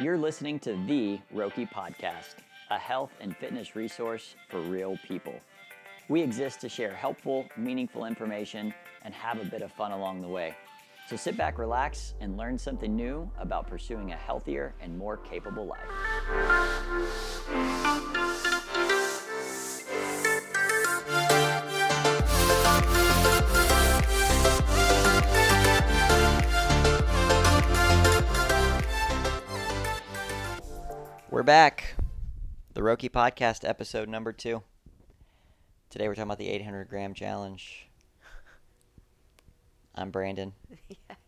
You're listening to the Roki Podcast, a health and fitness resource for real people. We exist to share helpful, meaningful information and have a bit of fun along the way. So sit back, relax, and learn something new about pursuing a healthier and more capable life. We're back. The Roki Podcast, episode number two. Today we're talking about the 800 gram challenge. I'm Brandon. Yes.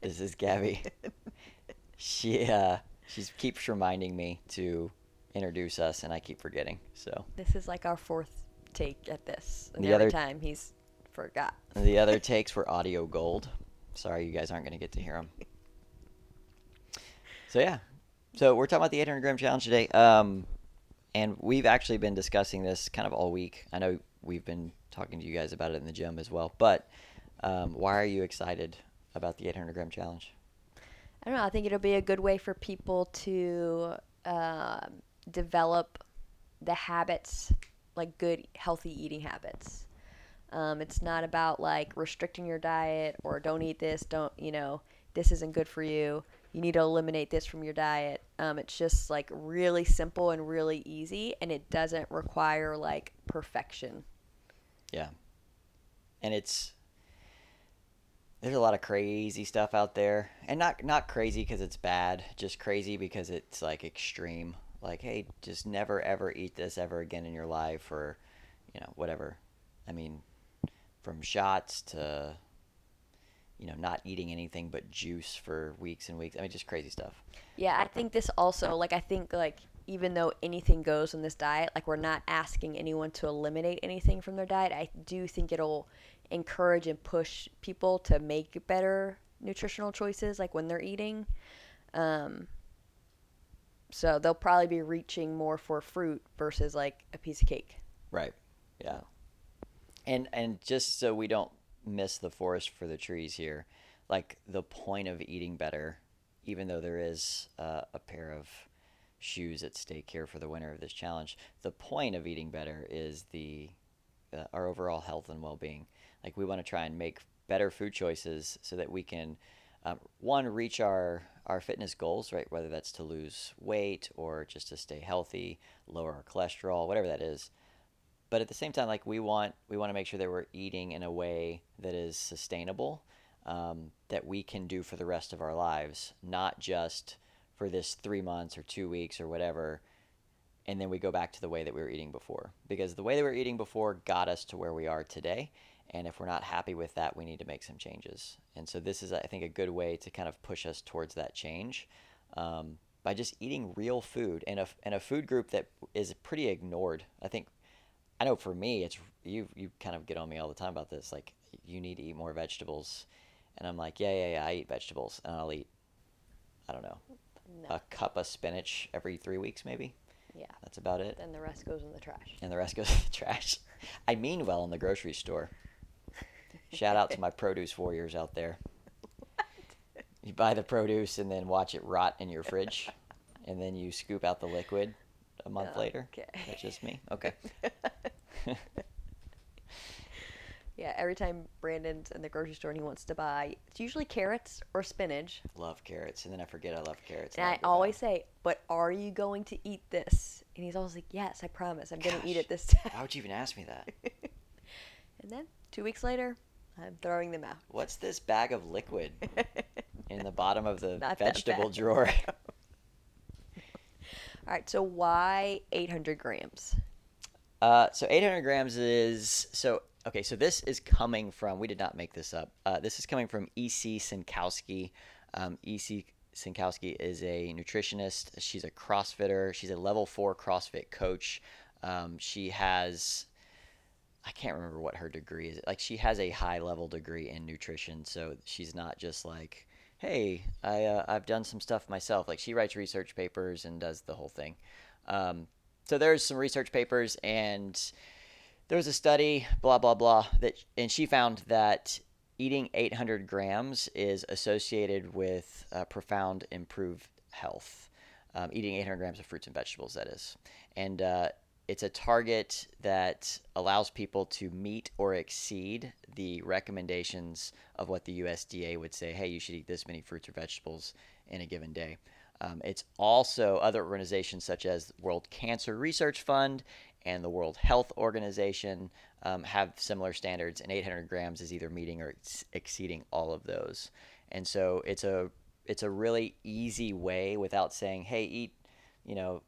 This is Gabby. she uh, she keeps reminding me to introduce us, and I keep forgetting. So This is like our fourth take at this. And The every other- time he's forgot. the other takes were audio gold. Sorry, you guys aren't going to get to hear them. So yeah, so we're talking about the 800 gram challenge today, um, and we've actually been discussing this kind of all week. I know we've been talking to you guys about it in the gym as well, but um, why are you excited about the 800 gram challenge? I don't know. I think it'll be a good way for people to um develop the habits, like good, healthy eating habits. Um, it's not about like restricting your diet or don't eat this, don't, you know, this isn't good for you. You need to eliminate this from your diet. Um, it's just like really simple and really easy, and it doesn't require like perfection. Yeah. And it's there's a lot of crazy stuff out there. And not not crazy because it's bad, just crazy because it's like extreme. Like, hey, just never ever eat this ever again in your life or you know, whatever. I mean, from shots to you know, not eating anything but juice for weeks and weeks. I mean, just crazy stuff. Yeah, I think this also like I think like even though anything goes in this diet, like we're not asking anyone to eliminate anything from their diet. I do think it'll encourage and push people to make better nutritional choices like when they're eating. Um so they'll probably be reaching more for fruit versus like a piece of cake. Right. Yeah. And and just so we don't miss the forest for the trees here, like the point of eating better, even though there is uh, a pair of shoes at stake here for the winner of this challenge, the point of eating better is the uh, our overall health and well-being. Like we want to try and make better food choices so that we can um, one reach our our fitness goals, right? Whether that's to lose weight or just to stay healthy, lower our cholesterol, whatever that is but at the same time like we want we want to make sure that we're eating in a way that is sustainable um, that we can do for the rest of our lives not just for this three months or two weeks or whatever and then we go back to the way that we were eating before. Because the way that we were eating before got us to where we are today and if we're not happy with that we need to make some changes. And so this is i think a good way to kind of push us towards that change um, by just eating real food and a, and a food group that is pretty ignored. I think I know for me, it's you. You kind of get on me all the time about this. Like, you need to eat more vegetables, and I'm like, yeah, yeah, yeah. I eat vegetables, and I'll eat, I don't know, No. a cup of spinach every three weeks, maybe. Yeah. That's about it, Then the rest goes in the trash. and the rest goes in the trash. I mean well in the grocery store. Shout out to my produce warriors out there. You buy the produce and then watch it rot in your fridge, and then you scoop out the liquid a month later. Okay. That's just me. Okay. Yeah, every time Brandon's in the grocery store and he wants to buy, it's usually carrots or spinach. love carrots, and then I forget I love carrots. And I'll I always say, "But are you going to eat this?" And he's always like, "Yes, I promise. I'm going to eat it this time." Why would you even ask me that? and then two weeks later, I'm throwing them out. What's this bag of liquid in the bottom of the vegetable drawer? All right, so why 800 grams? Uh, so 800 grams is so okay. So this is coming from. We did not make this up. Uh, this is coming from E.C. Synkowski. Um, E.C. Synkowski is a nutritionist. She's a CrossFitter. She's a level four CrossFit coach. Um, she has. I can't remember what her degree is. Like she has a high level degree in nutrition, so she's not just like, "Hey, I uh, I've done some stuff myself." Like she writes research papers and does the whole thing. Um, so there's some research papers and there was a study, blah blah blah, that and she found that eating 800 grams is associated with uh, profound improved health. Um, eating 800 grams of fruits and vegetables, that is, and uh, it's a target that allows people to meet or exceed the recommendations of what the USDA would say. Hey, you should eat this many fruits or vegetables in a given day. Um, it's also other organizations such as World Cancer Research Fund and the World Health Organization um, have similar standards, and 800 grams is either meeting or ex- exceeding all of those. And so it's a it's a really easy way without saying, hey, eat, you know,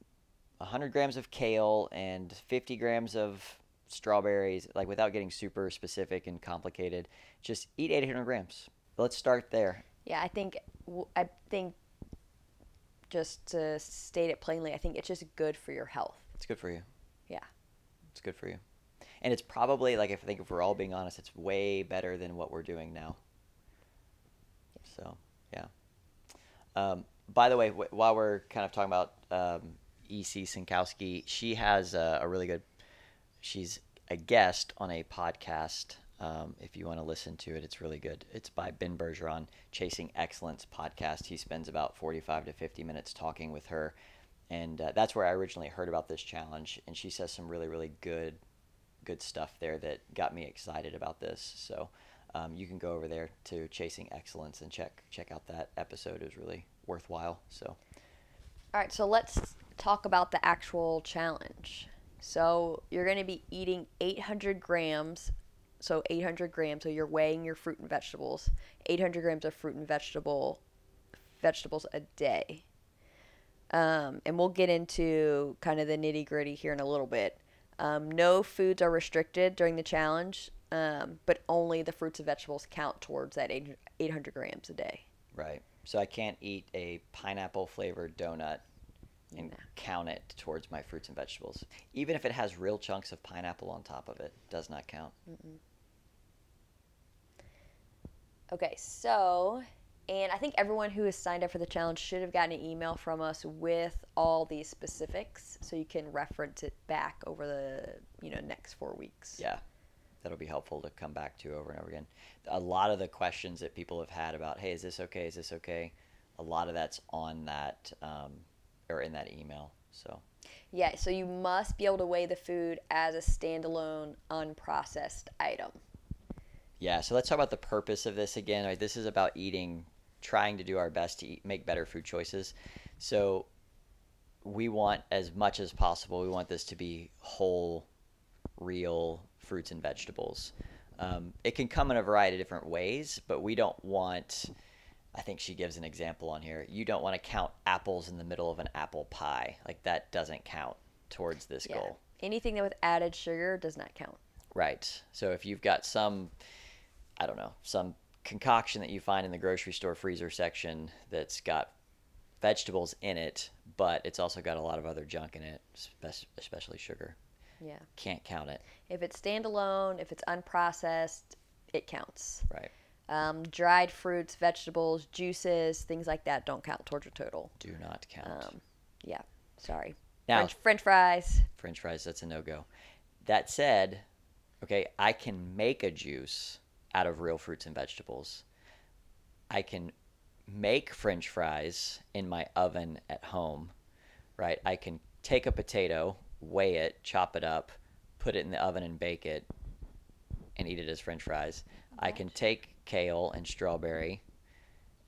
100 grams of kale and 50 grams of strawberries, like without getting super specific and complicated. Just eat 800 grams. Let's start there. Yeah, I think I think just to state it plainly, I think it's just good for your health. It's good for you. Yeah. It's good for you. And it's probably like if I think if we're all being honest, it's way better than what we're doing now. So yeah. Um, by the way, w- while we're kind of talking about um, E.C. Synkowski, she has a, a, really good. She's a guest on a podcast. Um, if you want to listen to it, it's really good. It's by Ben Bergeron, Chasing Excellence podcast. He spends about 45 to 50 minutes talking with her. And uh, that's where I originally heard about this challenge. And she says some really, really good, good stuff there that got me excited about this. So um, you can go over there to Chasing Excellence and check check out that episode. It was really worthwhile. So, all right. So let's talk about the actual challenge. So you're going to be eating 800 grams. So 800 grams. So you're weighing your fruit and vegetables. 800 grams of fruit and vegetable vegetables a day. Um, and we'll get into kind of the nitty gritty here in a little bit. Um, no foods are restricted during the challenge, um, but only the fruits and vegetables count towards that 800 grams a day. Right. So I can't eat a pineapple flavored donut and count it towards my fruits and vegetables. Even if it has real chunks of pineapple on top of it, does not count. Mm-mm. Okay, so, and I think everyone who has signed up for the challenge should have gotten an email from us with all these specifics so you can reference it back over the, you know, next 4 weeks. Yeah. That'll be helpful to come back to over and over again. A lot of the questions that people have had about, hey, is this okay? Is this okay? A lot of that's on that um, or in that email. So. Yeah, so you must be able to weigh the food as a standalone unprocessed item. Yeah, so let's talk about the purpose of this again. Right, this is about eating, trying to do our best to eat, make better food choices. So we want as much as possible. We want this to be whole, real fruits and vegetables. Um, it can come in a variety of different ways, but we don't want I think she gives an example on here. You don't want to count apples in the middle of an apple pie. Like that doesn't count towards this yeah. goal. Anything that with added sugar does not count. Right. So if you've got some, I don't know, some concoction that you find in the grocery store freezer section that's got vegetables in it, but it's also got a lot of other junk in it, especially sugar. Yeah. Can't count it. If it's standalone, if it's unprocessed, it counts. Right. Um, dried fruits, vegetables, juices, things like that don't count towards your total. Do not count. Um, yeah, sorry. Now, French, French fries. French fries, that's a no go. That said, okay, I can make a juice out of real fruits and vegetables. I can make French fries in my oven at home, right? I can take a potato, weigh it, chop it up, put it in the oven and bake it, and eat it as French fries. I can take kale and strawberry.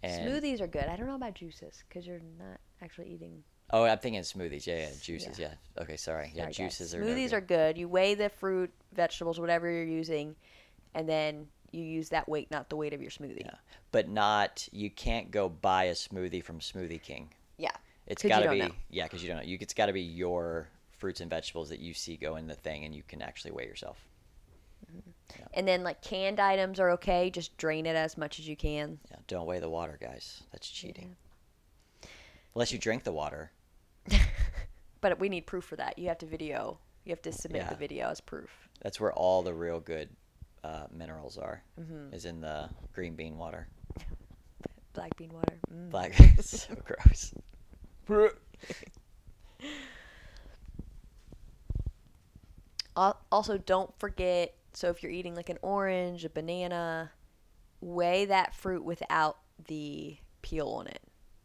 And Smoothies are good. I don't know about juices because you're not actually eating. Oh, I'm thinking smoothies. Yeah, yeah, juices. Yeah. yeah. Okay, sorry. Yeah, sorry, juices guys. are. Smoothies are good. You weigh the fruit, vegetables, whatever you're using, and then you use that weight, not the weight of your smoothie. Yeah, but not. You can't go buy a smoothie from Smoothie King. Yeah. It's got to be. Know. Yeah, because you don't know. You, it's got to be your fruits and vegetables that you see go in the thing, and you can actually weigh yourself. Mm-hmm. Yeah. And then like canned items are okay. Just drain it as much as you can. Yeah, don't weigh the water, guys. That's cheating. Yeah. Unless you drink the water. but we need proof for that. You have to video. You have to submit yeah. the video as proof. That's where all the real good uh, minerals are. Mm-hmm. Is in the green bean water. Black bean water. Mm. Black. so gross. Also, don't forget. So if you're eating like an orange, a banana, weigh that fruit without the peel on it.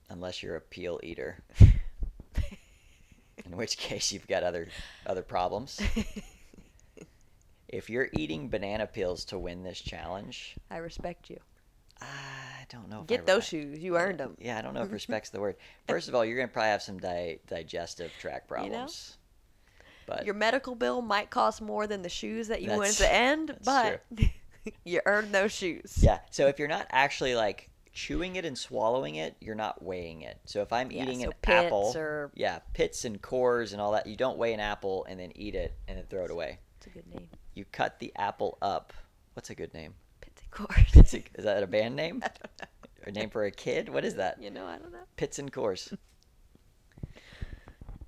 Unless you're a peel eater, in which case you've got other other problems. if you're eating banana peels to win this challenge, I respect you. I don't know. If Get I, those shoes. You earned them. Yeah, I don't know if respect's the word. First of all, you're gonna probably have some di- digestive tract You know? But Your medical bill might cost more than the shoes that you went at the end, but you earned those shoes. yeah, so if you're not actually like chewing it and swallowing it, you're not weighing it. So if I'm Yeah, eating so an apple, or- yeah, pits and cores and all that, you don't weigh an apple and then eat it and then throw it away. It's a good name. You cut the apple up. What's a good name? Pits and cores. Pits and- Is that a band name? I don't know. Or a name for a kid? What is that? You know, I don't know. Pits and cores.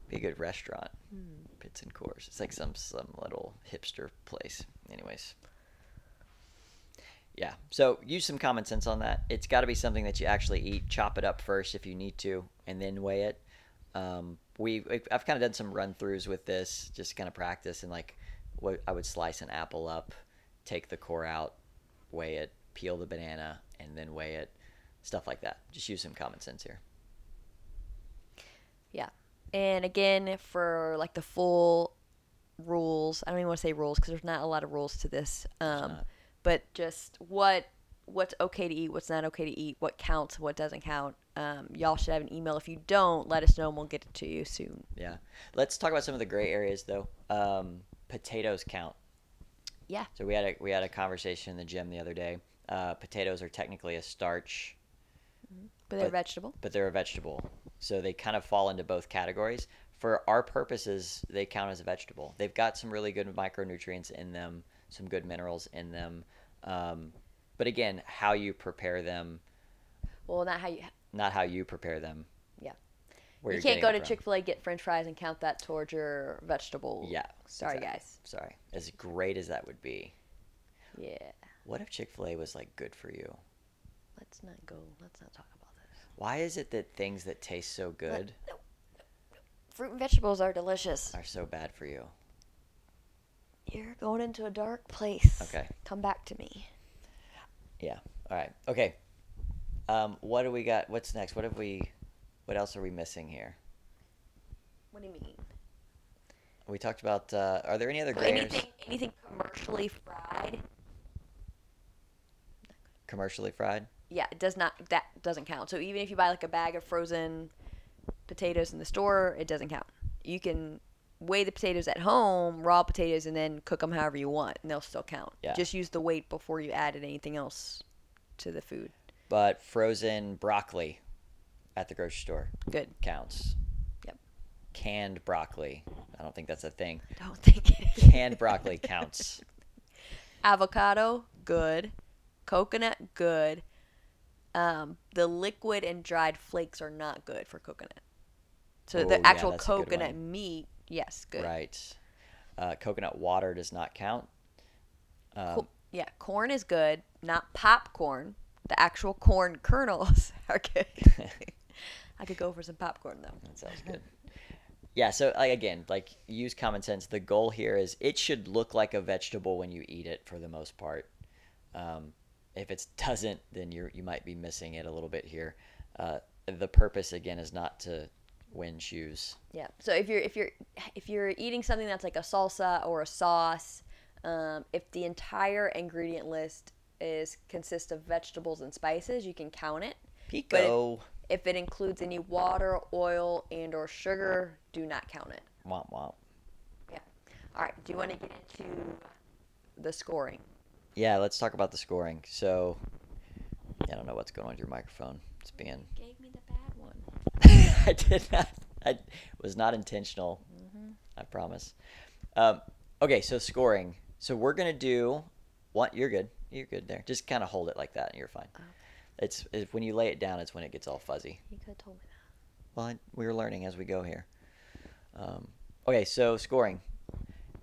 Be a good restaurant. Hmm. Pits and cores. It's like some some little hipster place. Anyways. Yeah. So use some common sense on that. It's got to be something that you actually eat. Chop it up first if you need to, and then weigh it. Um, we I've kind of done some run throughs with this, just kind of practice and like what I would slice an apple up, take the core out, weigh it, peel the banana, and then weigh it, stuff like that. Just use some common sense here. Yeah. And again, for like the full rules, I don't even want to say rules because there's not a lot of rules to this. Um, but just what what's okay to eat, what's not okay to eat, what counts, what doesn't count. Um, y'all should have an email. If you don't, let us know and we'll get it to you soon. Yeah. Let's talk about some of the gray areas though. Um, potatoes count. Yeah. So we had a we had a conversation in the gym the other day. Uh, potatoes are technically a starch, But they're But- vegetable. but they're a vegetable. So they kind of fall into both categories. For our purposes, they count as a vegetable. They've got some really good micronutrients in them, some good minerals in them. Um, but again, how you prepare them, Well, not how you. not how you prepare them. Yeah. You can't go to. Chick Fil A get French fries and count that towards your vegetable. Yeah. Sorry, exactly. guys. Sorry. As great as that would be, Yeah. what if Chick Fil A was like good for you? Let's not go. Let's not talk. Why is it that things that taste so good Fruit and vegetables are delicious. are so bad for you? You're going into a dark place. Okay. Come back to me. Yeah. All right. Okay. Um, what do we got? What's next? What have we? What else are we missing here? What do you mean? We talked about. Uh, are there any other areas Anything, anything commercially fried? commercially fried? Yeah, it does not. That doesn't count. So even if you buy like a bag of frozen potatoes in the store, it doesn't count. You can weigh the potatoes at home, raw potatoes, and then cook them however you want, and they'll still count. Yeah. Just use the weight before you added anything else to the food. But frozen broccoli at the grocery store Good. counts. Yep. Canned broccoli. I don't think that's a thing. Don't think it is. Canned broccoli counts. Avocado, good. Coconut, good. Um, the liquid and dried flakes are not good for coconut. So Oh, the actual that's a good coconut meat, yes, good. Right. Uh, coconut water does not count. Um, Co- yeah, corn is good. Not popcorn. The actual corn kernels are good. I could go for some popcorn though. That sounds good. Yeah, so like again, like use common sense. The goal here is it should look like a vegetable when you eat it for the most part. Um, if it doesn't, then you you might be missing it a little bit here. Uh, the purpose again is not to win shoes. Yeah. So if you're if you're if you're eating something that's like a salsa or a sauce, um, if the entire ingredient list is consists of vegetables and spices, you can count it. Pico. If it includes any water, oil, and or sugar, do not count it. Womp womp. Yeah. All right. Do you want to get into the scoring? Yeah, let's talk about the scoring. So, I don't know what's going on with your microphone. It's being. Gave me the bad one. I did not. I was not intentional. I promise. Um, okay, so scoring. So we're gonna do. What you're good. You're good there. Just kind of hold it like that, and you're fine. It's, it's when you lay it down. It's when it gets all fuzzy. You could have told me that. Well, I- we're learning as we go here. Um, okay, so scoring.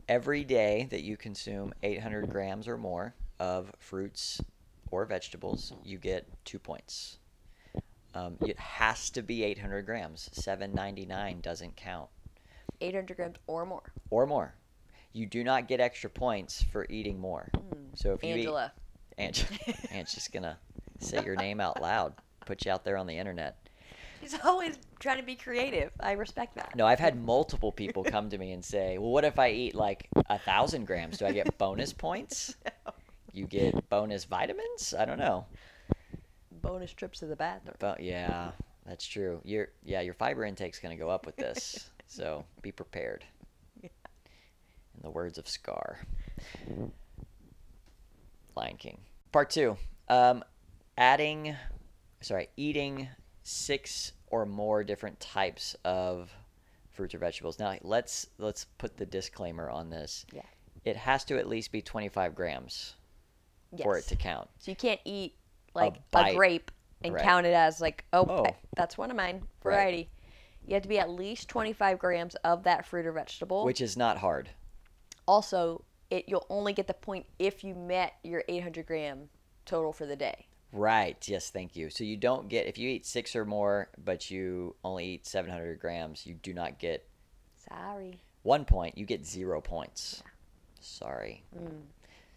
Every day that you consume 800 grams or more of fruits or vegetables, you get two points. Um, it has to be 800 grams. 799 doesn't count 800 grams or more. or more. you do not get extra points for eating more. So if you Angela. eat, Angela, Angela's just gonna say your name out loud, put you out there on the internet. She's always trying to be creative. I respect that. No, I've had multiple people come to me and say, "Well, what if I eat like a thousand grams? Do I get bonus points? You get bonus vitamins? I don't know." Bonus trips to the bathroom. But yeah, that's true. Your yeah, your fiber intake's gonna go up with this, so be prepared. In the words of Scar, Lion King. Part two. Um, adding, sorry, eating six or more different types of fruits or vegetables. Now let's let's put the disclaimer on this. Yeah. It has to at least be 25 grams for it to count. So you can't eat like a, bite. grape and Right. count it as like, oh, Oh. I- that's one of mine. Right. Variety. You have to be at least 25 grams of that fruit or vegetable. Which is not hard. also, it you'll only get the point if you met your 800 gram total for the day. Right. Yes. Thank you. So you don't get if you eat six or more, but you only eat 700 grams, you do not get Sorry. one point. You get zero points. Sorry. Mm.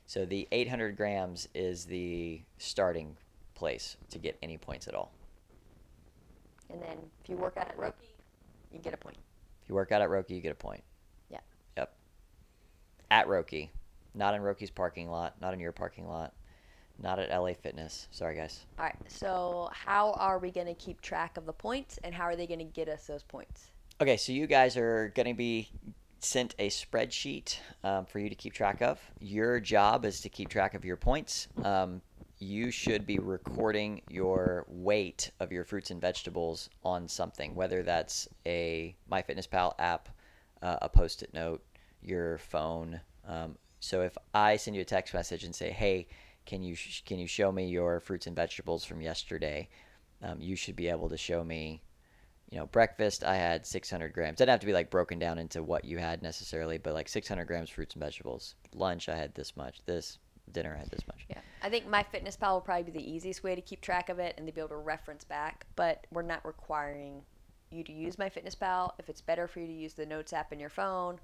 So the 800 grams is the starting place to get any points at all. And then if you work out at Roki, you get a point. If you work out at Roki, you get a point. Yeah. Yep. At Roki, not in Roki's parking lot, not in your parking lot, not at LA Fitness. Sorry, guys. All right. So how are we going to keep track of the points, and how are they going to get us those points? Okay, so you guys are going to be sent a spreadsheet um, for you to keep track of. Your job is to keep track of your points. Um, you should be recording your weight of your fruits and vegetables on something, whether that's a MyFitnessPal app, uh, a post-it note, your phone. Um, so if I send you a text message and say, "Hey, can you sh- can you show me your fruits and vegetables from yesterday?" Um, you should be able to show me you know, breakfast I had 600 grams. Doesn't have to be like broken down into what you had necessarily, but like 600 grams fruits and vegetables. Lunch I had this much. This dinner I had this much. Yeah, I think my fitness pal will probably be the easiest way to keep track of it and to be able to reference back. But we're not requiring you to use my fitness pal. If it's better for you to use the notes app in your phone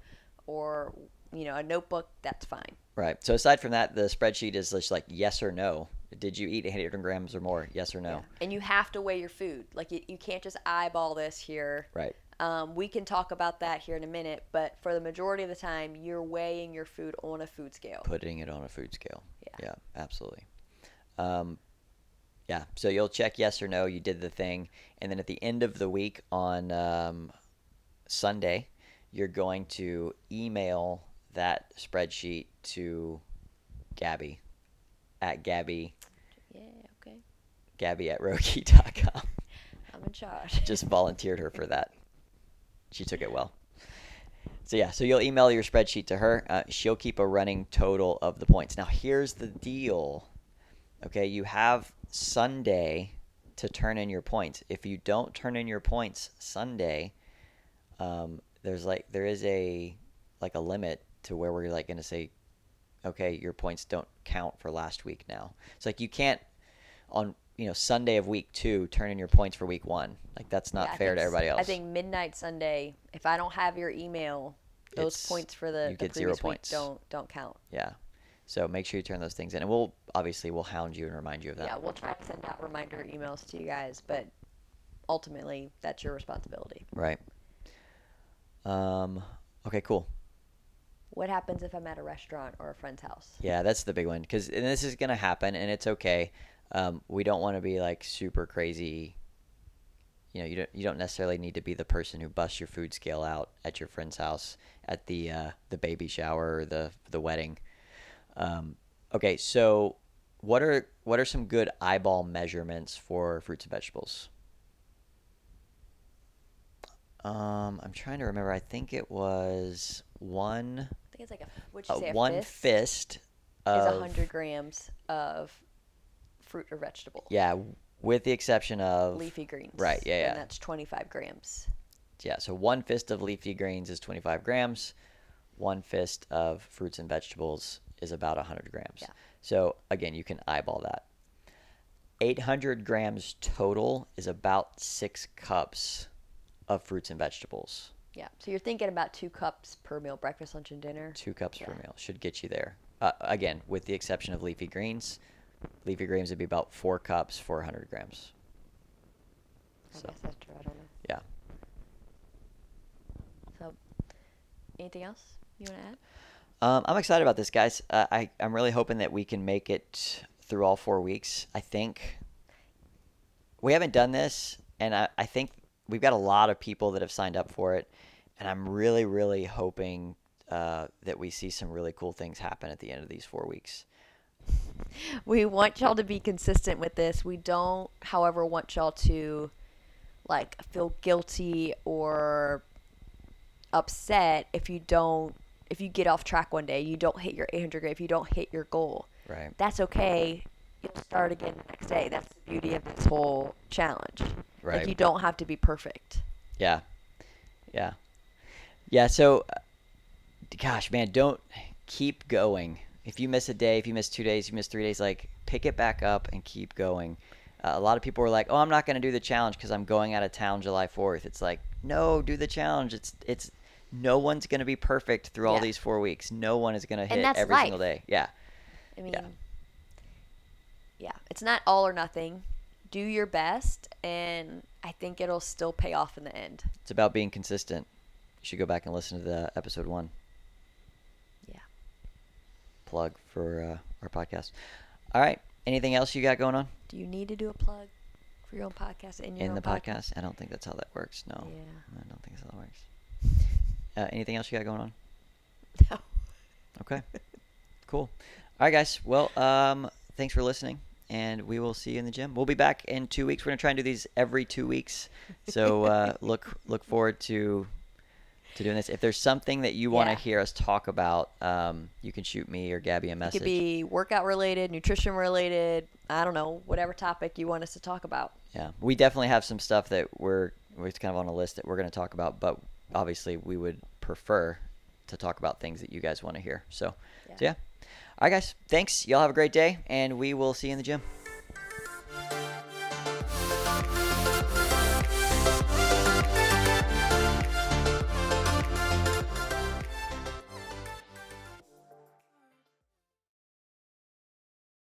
or you know a notebook, that's fine. Right. So aside from that, the spreadsheet is just like yes or no. Did you eat 800 grams or more? Yes or no. Yeah. And you have to weigh your food. Like you, you can't just eyeball this here. Right. Um, we can talk about that here in a minute, but for the majority of the time, you're weighing your food on a food scale. Putting it on a food scale. Yeah. Yeah, absolutely. Um, yeah. So you'll check yes or no. You did the thing, and then at the end of the week on um, Sunday, you're going to email that spreadsheet to Gabby at Gabby Yeah, okay. Gabby at Roki.com. I'm in charge. Just volunteered her for that. She took it well. So yeah, so you'll email your spreadsheet to her. Uh, she'll keep a running total of the points. Now here's the deal. Okay, you have Sunday to turn in your points. If you don't turn in your points Sunday, um, there's like there is a like a limit to where we're like going to say, okay, your points don't count for last week now. It's like you can't on you know Sunday of week two turn in your points for week one. Like that's not Yeah, fair to everybody else. I think midnight Sunday. If I don't have your email, those It's- points for the, you the get zero points. don't don't count. Yeah. So make sure you turn those things in, and we'll obviously we'll hound you and remind you of that. Yeah, we'll try to send out reminder emails to you guys, but ultimately that's your responsibility. Right. Um. Okay. Cool. What happens if I'm at a restaurant or a friend's house? Yeah, that's the big one because and this is gonna happen, and it's okay. Um, we don't want to be like super crazy. You know, you don't you don't necessarily need to be the person who busts your food scale out at your friend's house at the uh, the baby shower or the the wedding. Um, okay, so what are what are some good eyeball measurements for fruits and vegetables? Um, I'm trying to remember. I think it was one I think it's like a would you uh, say one fist, fist is of hundred grams of fruit or vegetable. yeah, with the exception of Leafy greens. Right, yeah, yeah. And that's twenty five grams. yeah. So one fist of leafy greens is 25 grams. One fist of fruits and vegetables is about 100 grams. Yeah. So again, you can eyeball that. 800 grams total is about six cups of fruits and vegetables. Yeah. So you're thinking about two cups per meal, breakfast, lunch, and dinner. Two cups per meal should get you there. Uh, again, with the exception of leafy greens. Leafy greens would be about four cups, 400 grams. I So, guess that's true. I don't know. yeah. So, anything else you want to add? Um, I'm excited about this, guys. Uh, I, I'm really hoping that we can make it through all four weeks. I think we haven't done this, and I, I think we've got a lot of people that have signed up for it. And I'm really, really hoping uh, that we see some really cool things happen at the end of these four weeks. We want y'all to be consistent with this. We don't, however, want y'all to like feel guilty or upset if you don't if you get off track one day, you don't hit your 800 grade, if you don't hit your goal. Right. That's okay. You'll start again the next day. That's the beauty of this whole challenge. Right. Like you don't have to be perfect. Yeah. Yeah. Yeah. So, uh, gosh, man, don't keep going. If you miss a day, if you miss two days, you miss three days, like pick it back up and keep going. Uh, a lot of people are like, "Oh, I'm not going to do the challenge because I'm going out of town July 4th." It's like, no, do the challenge. It's it's no one's going to be perfect through all Yeah. these four weeks. No one is going to hit every single day. Yeah. I mean, Yeah. Yeah. it's not all or nothing. Do your best, and I think it'll still pay off in the end. It's about being consistent. You should go back and listen to the episode one. Yeah. Plug for uh, our podcast. All right. Anything else you got going on? Do you need to do a plug for your own podcast in your podcast? in the podcast? I don't think that's how that works. No, Yeah. I don't think that's how that works. Uh, anything else you got going on? No. Okay, cool. All right, guys. Well, um, thanks for listening, and we will see you in the gym. We'll be back in two weeks. We're gonna try and do these every two weeks. So uh, look look forward to to doing this. If there's something that you want to Yeah. hear us talk about, um, you can shoot me or Gabby a message. It could be workout related, nutrition related. I don't know, whatever topic you want us to talk about. Yeah, we definitely have some stuff that we're we're kind of on a list that we're going to talk about, but obviously we would prefer to talk about things that you guys want to hear. So, Yeah. so yeah. All right, guys. Thanks. Y'all have a great day, and we will see you in the gym.